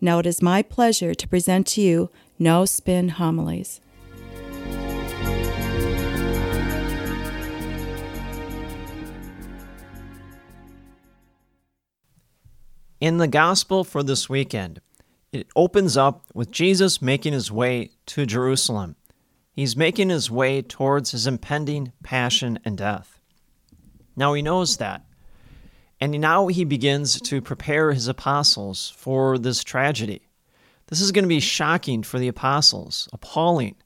Now it is my pleasure to present to you No Spin Homilies. In the gospel for this weekend, it opens up with Jesus making his way to Jerusalem. He's making his way towards his impending passion and death. Now he knows that. And now he begins to prepare his apostles for this tragedy. This is going to be shocking for the apostles, appalling.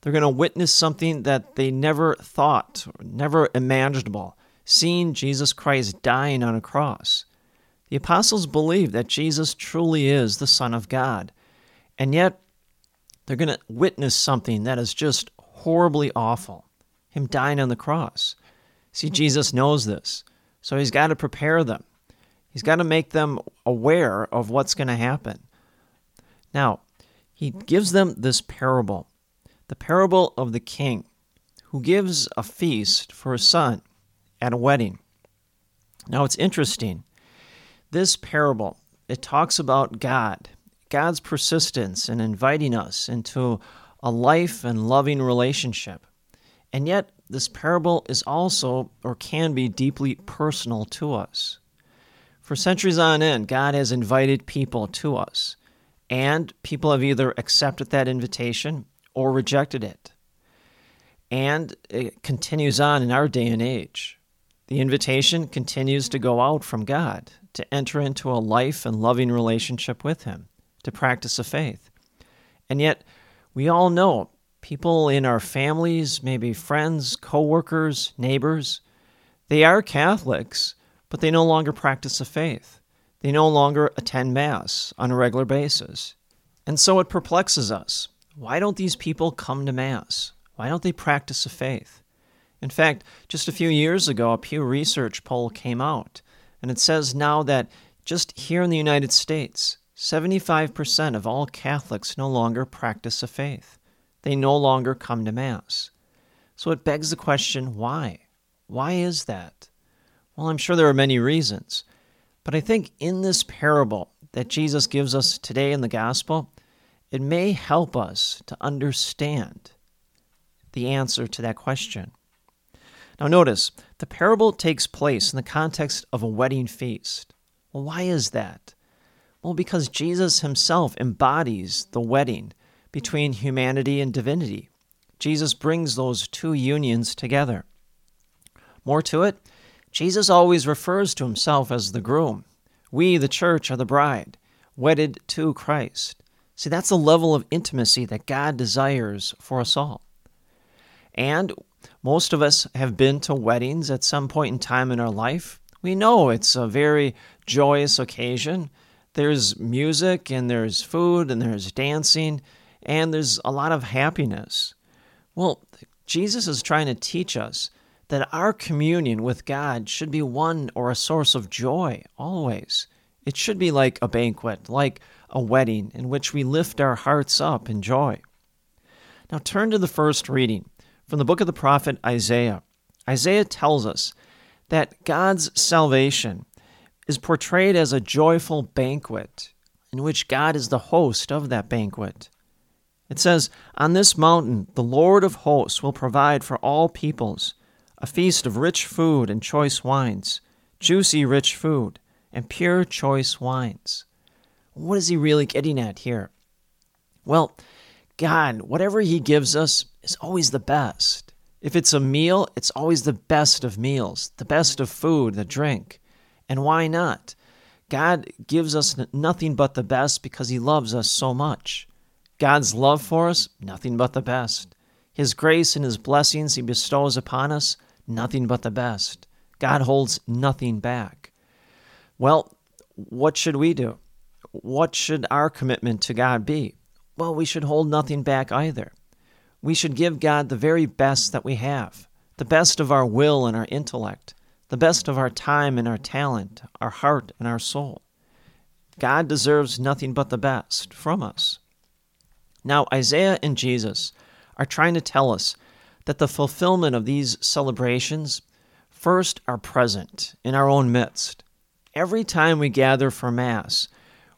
They're going to witness something that they never thought, never imaginable, seeing Jesus Christ dying on a cross. The apostles believe that Jesus truly is the Son of God, and yet they're going to witness something that is just horribly awful Him dying on the cross. See, Jesus knows this. So he's got to prepare them. He's got to make them aware of what's going to happen. Now, he gives them this parable the parable of the king who gives a feast for his son at a wedding. Now, it's interesting. This parable, it talks about God, God's persistence in inviting us into a life and loving relationship. And yet, this parable is also, or can be, deeply personal to us. For centuries on end, God has invited people to us, and people have either accepted that invitation or rejected it. And it continues on in our day and age. The invitation continues to go out from God to enter into a life and loving relationship with Him, to practice a faith. And yet, we all know people in our families, maybe friends, coworkers, neighbors, they are Catholics, but they no longer practice the faith. They no longer attend Mass on a regular basis. And so it perplexes us. Why don't these people come to Mass? Why don't they practice the faith? In fact, just a few years ago, a Pew Research poll came out, and it says now that just here in the United States, 75% of all Catholics no longer practice a faith. They no longer come to Mass. So it begs the question why? Why is that? Well, I'm sure there are many reasons. But I think in this parable that Jesus gives us today in the Gospel, it may help us to understand the answer to that question. Now, notice the parable takes place in the context of a wedding feast. Well, why is that? Well, because Jesus himself embodies the wedding between humanity and divinity. Jesus brings those two unions together. More to it, Jesus always refers to himself as the groom. We, the church, are the bride, wedded to Christ. See, that's the level of intimacy that God desires for us all. And most of us have been to weddings at some point in time in our life. We know it's a very joyous occasion. There's music and there's food and there's dancing and there's a lot of happiness. Well, Jesus is trying to teach us that our communion with God should be one or a source of joy always. It should be like a banquet, like a wedding, in which we lift our hearts up in joy. Now turn to the first reading from the book of the prophet Isaiah. Isaiah tells us that God's salvation is portrayed as a joyful banquet in which God is the host of that banquet. It says, On this mountain the Lord of hosts will provide for all peoples a feast of rich food and choice wines, juicy rich food, and pure choice wines. What is he really getting at here? Well, God, whatever he gives us is always the best. If it's a meal, it's always the best of meals, the best of food, the drink. And why not? God gives us nothing but the best because he loves us so much. God's love for us, nothing but the best. His grace and His blessings He bestows upon us, nothing but the best. God holds nothing back. Well, what should we do? What should our commitment to God be? well, we should hold nothing back either. We should give God the very best that we have, the best of our will and our intellect, the best of our time and our talent, our heart and our soul. God deserves nothing but the best from us. Now, Isaiah and Jesus are trying to tell us that the fulfillment of these celebrations first are present in our own midst. Every time we gather for Mass,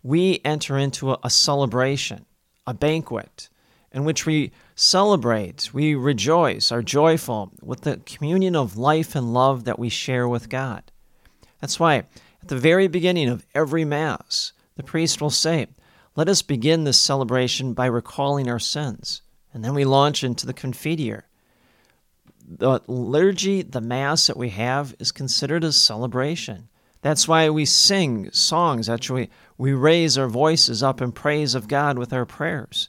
we enter into a, celebration, a banquet, in which we celebrate, we rejoice, are joyful with the communion of life and love that we share with God. That's why at the very beginning of every Mass, the priest will say, Let us begin this celebration by recalling our sins. And then we launch into the Confiteor. The liturgy, the Mass that we have, is considered a celebration. That's why we sing songs. Actually, we raise our voices up in praise of God with our prayers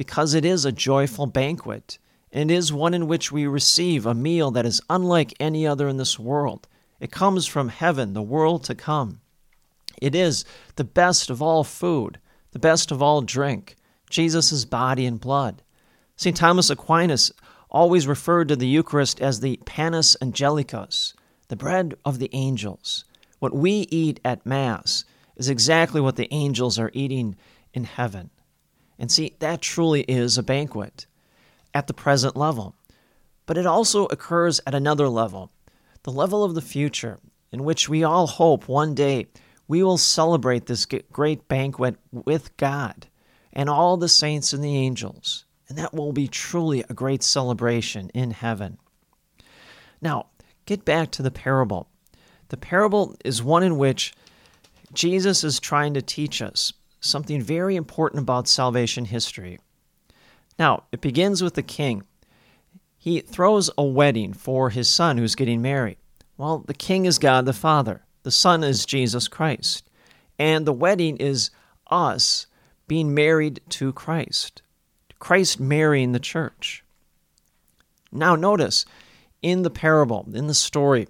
because it is a joyful banquet, and is one in which we receive a meal that is unlike any other in this world. It comes from heaven, the world to come. It is the best of all food, the best of all drink, Jesus' body and blood. St. Thomas Aquinas always referred to the Eucharist as the panis angelicus, the bread of the angels. What we eat at Mass is exactly what the angels are eating in heaven. And see, that truly is a banquet at the present level. But it also occurs at another level, the level of the future, in which we all hope one day we will celebrate this great banquet with God and all the saints and the angels. And that will be truly a great celebration in heaven. Now, get back to the parable. The parable is one in which Jesus is trying to teach us something very important about salvation history. Now, it begins with the king. He throws a wedding for his son who's getting married. Well, the king is God the Father, the son is Jesus Christ, and the wedding is us being married to Christ, Christ marrying the church. Now, notice in the parable, in the story,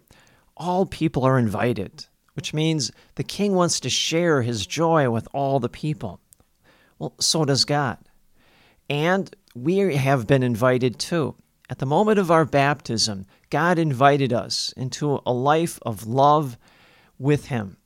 all people are invited which means the king wants to share his joy with all the people. Well, so does God. And we have been invited too. At the moment of our baptism, God invited us into a life of love with Him.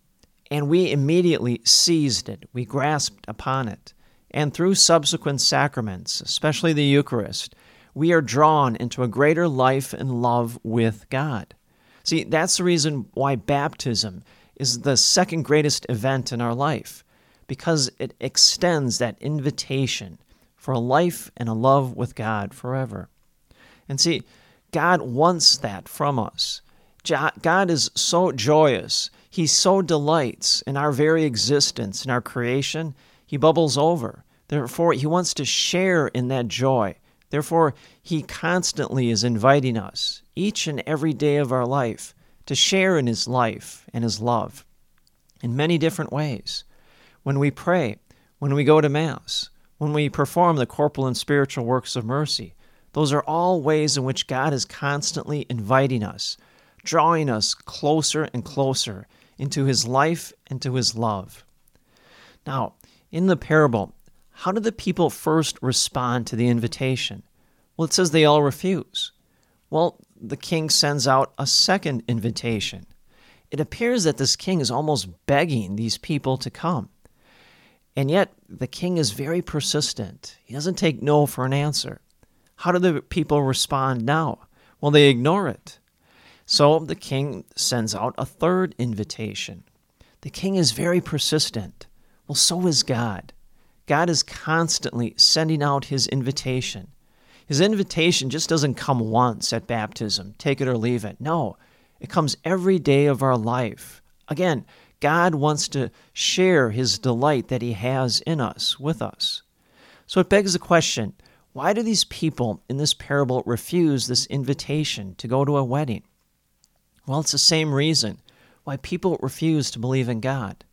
And we immediately seized it, we grasped upon it. And through subsequent sacraments, especially the Eucharist, we are drawn into a greater life and love with God. See, that's the reason why baptism is the second greatest event in our life because it extends that invitation for a life and a love with God forever. And see, God wants that from us. God is so joyous. He so delights in our very existence, in our creation. He bubbles over. Therefore, He wants to share in that joy. Therefore, He constantly is inviting us, each and every day of our life, to share in His life and His love in many different ways. When we pray, when we go to Mass, when we perform the corporal and spiritual works of mercy, those are all ways in which God is constantly inviting us, drawing us closer and closer into His life and to His love. Now, in the parable, how did the people first respond to the invitation? Well, it says they all refuse. Well, the king sends out a second invitation. It appears that this king is almost begging these people to come. And yet, the king is very persistent. He doesn't take no for an answer. How do the people respond now? Well, they ignore it. So the king sends out a third invitation. The king is very persistent. Well, so is God. God is constantly sending out his invitation. His invitation just doesn't come once at baptism, take it or leave it. No, it comes every day of our life. Again, God wants to share his delight that he has in us, with us. So it begs the question why do these people in this parable refuse this invitation to go to a wedding? Well, it's the same reason why people refuse to believe in God.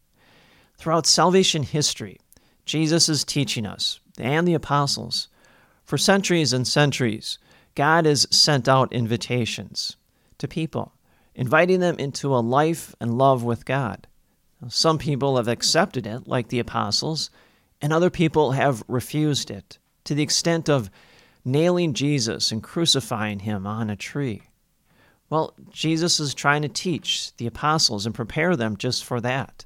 Throughout salvation history, Jesus is teaching us, and the apostles. For centuries and centuries, God has sent out invitations to people, inviting them into a life and love with God. Some people have accepted it, like the apostles, and other people have refused it to the extent of nailing Jesus and crucifying him on a tree. Well, Jesus is trying to teach the apostles and prepare them just for that,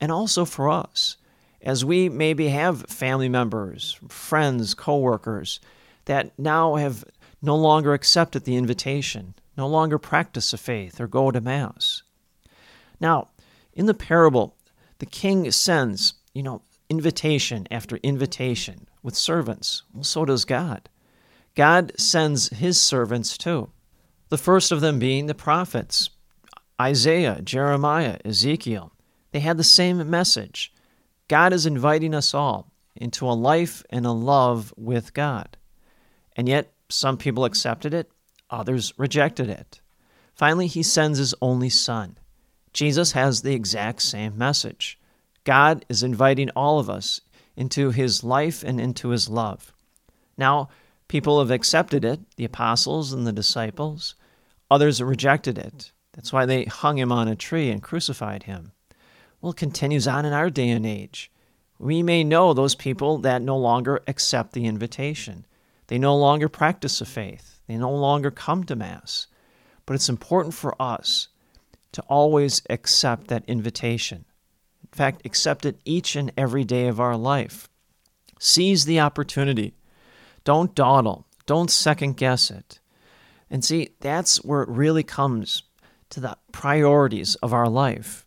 and also for us, as we maybe have family members, friends, coworkers that now have no longer accepted the invitation, no longer practice the faith or go to Mass. Now, in the parable, the king sends, you know, invitation after invitation with servants. Well, so does God. God sends his servants too. The first of them being the prophets Isaiah, Jeremiah, Ezekiel. They had the same message. God is inviting us all into a life and a love with God. And yet, some people accepted it, others rejected it. Finally, he sends his only son. Jesus has the exact same message. God is inviting all of us into his life and into his love. Now, people have accepted it, the apostles and the disciples. Others rejected it. That's why they hung him on a tree and crucified him. Well, it continues on in our day and age. We may know those people that no longer accept the invitation. They no longer practice the faith. They no longer come to Mass. But it's important for us to always accept that invitation. In fact, accept it each and every day of our life. Seize the opportunity. Don't dawdle. Don't second guess it. And see, that's where it really comes to the priorities of our life.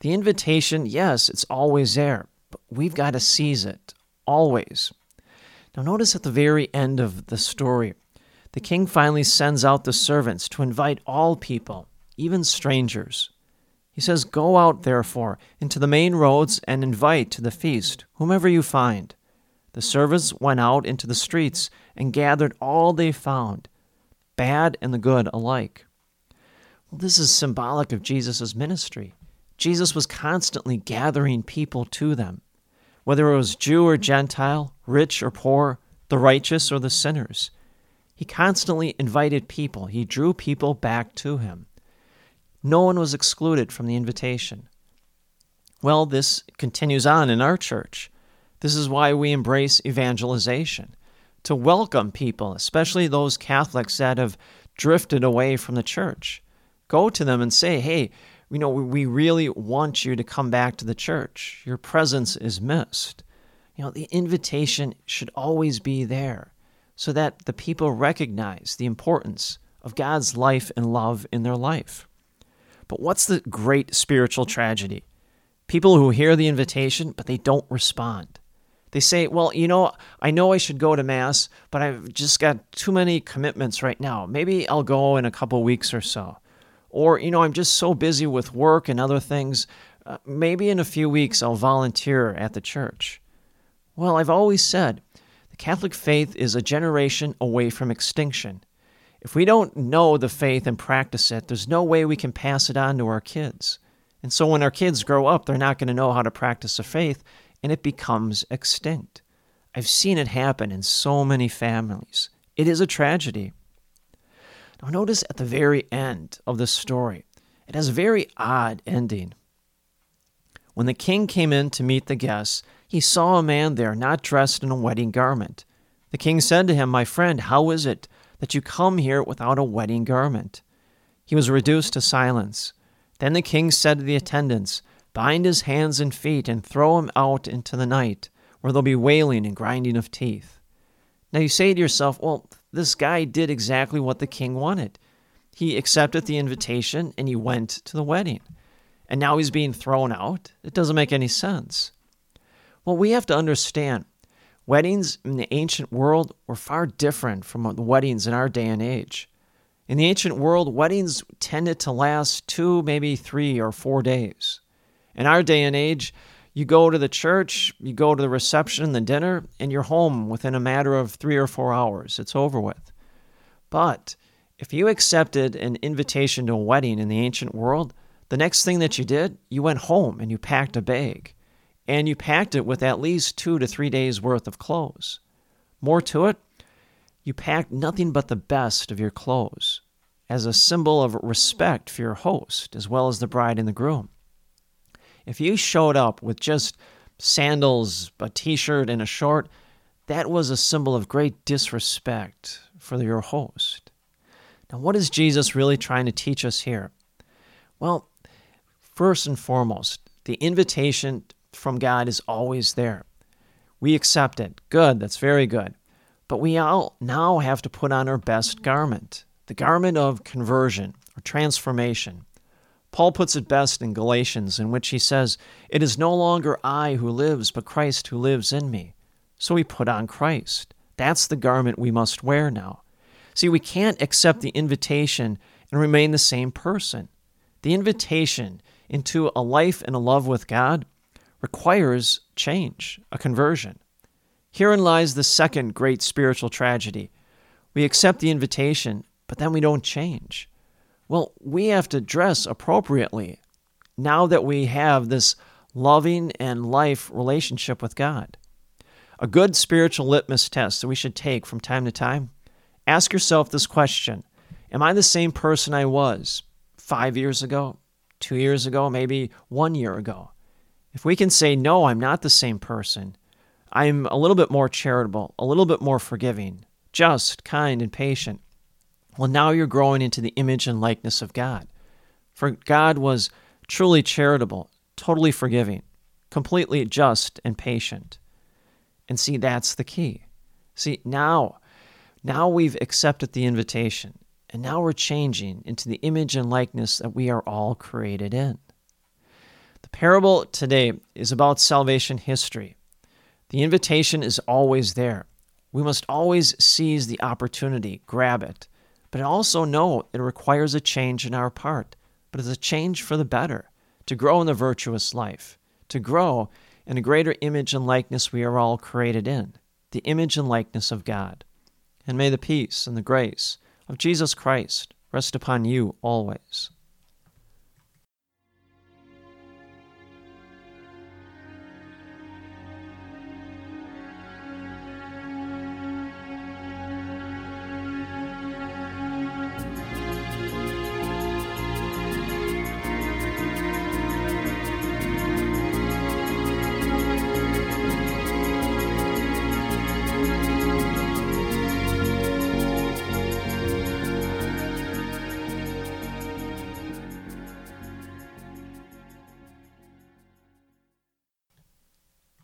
The invitation, yes, it's always there, but we've got to seize it, always. Now, notice at the very end of the story, the king finally sends out the servants to invite all people, even strangers. He says, Go out, therefore, into the main roads and invite to the feast whomever you find. The servants went out into the streets and gathered all they found, bad and the good alike. Well, this is symbolic of Jesus' ministry. Jesus was constantly gathering people to them, whether it was Jew or Gentile, rich or poor, the righteous or the sinners. He constantly invited people, he drew people back to him. No one was excluded from the invitation. Well, this continues on in our church. This is why we embrace evangelization to welcome people, especially those Catholics that have drifted away from the church. Go to them and say, hey, you know, we really want you to come back to the church. Your presence is missed. You know, the invitation should always be there so that the people recognize the importance of God's life and love in their life. But what's the great spiritual tragedy? People who hear the invitation, but they don't respond. They say, Well, you know, I know I should go to Mass, but I've just got too many commitments right now. Maybe I'll go in a couple weeks or so. Or, you know, I'm just so busy with work and other things. Uh, maybe in a few weeks I'll volunteer at the church. Well, I've always said the Catholic faith is a generation away from extinction. If we don't know the faith and practice it, there's no way we can pass it on to our kids. And so when our kids grow up, they're not going to know how to practice the faith, and it becomes extinct. I've seen it happen in so many families. It is a tragedy. Now, notice at the very end of the story, it has a very odd ending. When the king came in to meet the guests, he saw a man there not dressed in a wedding garment. The king said to him, My friend, how is it that you come here without a wedding garment? He was reduced to silence. Then the king said to the attendants, Bind his hands and feet and throw him out into the night, where there'll be wailing and grinding of teeth. Now you say to yourself, Well, this guy did exactly what the king wanted. He accepted the invitation and he went to the wedding. And now he's being thrown out? It doesn't make any sense. Well, we have to understand weddings in the ancient world were far different from the weddings in our day and age. In the ancient world, weddings tended to last two, maybe three or four days. In our day and age, you go to the church, you go to the reception, the dinner, and you're home within a matter of three or four hours. It's over with. But if you accepted an invitation to a wedding in the ancient world, the next thing that you did, you went home and you packed a bag and you packed it with at least two to three days' worth of clothes. More to it, you packed nothing but the best of your clothes as a symbol of respect for your host, as well as the bride and the groom. If you showed up with just sandals, a t shirt, and a short, that was a symbol of great disrespect for your host. Now, what is Jesus really trying to teach us here? Well, first and foremost, the invitation from God is always there. We accept it. Good, that's very good. But we all now have to put on our best garment, the garment of conversion or transformation. Paul puts it best in Galatians, in which he says, It is no longer I who lives, but Christ who lives in me. So we put on Christ. That's the garment we must wear now. See, we can't accept the invitation and remain the same person. The invitation into a life and a love with God requires change, a conversion. Herein lies the second great spiritual tragedy. We accept the invitation, but then we don't change. Well, we have to dress appropriately now that we have this loving and life relationship with God. A good spiritual litmus test that we should take from time to time ask yourself this question Am I the same person I was five years ago, two years ago, maybe one year ago? If we can say, No, I'm not the same person, I'm a little bit more charitable, a little bit more forgiving, just, kind, and patient. Well, now you're growing into the image and likeness of God. For God was truly charitable, totally forgiving, completely just and patient. And see, that's the key. See, now, now we've accepted the invitation, and now we're changing into the image and likeness that we are all created in. The parable today is about salvation history. The invitation is always there. We must always seize the opportunity, grab it, but also know it requires a change in our part. But it's a change for the better, to grow in the virtuous life, to grow in a greater image and likeness we are all created in, the image and likeness of God. And may the peace and the grace of Jesus Christ rest upon you always.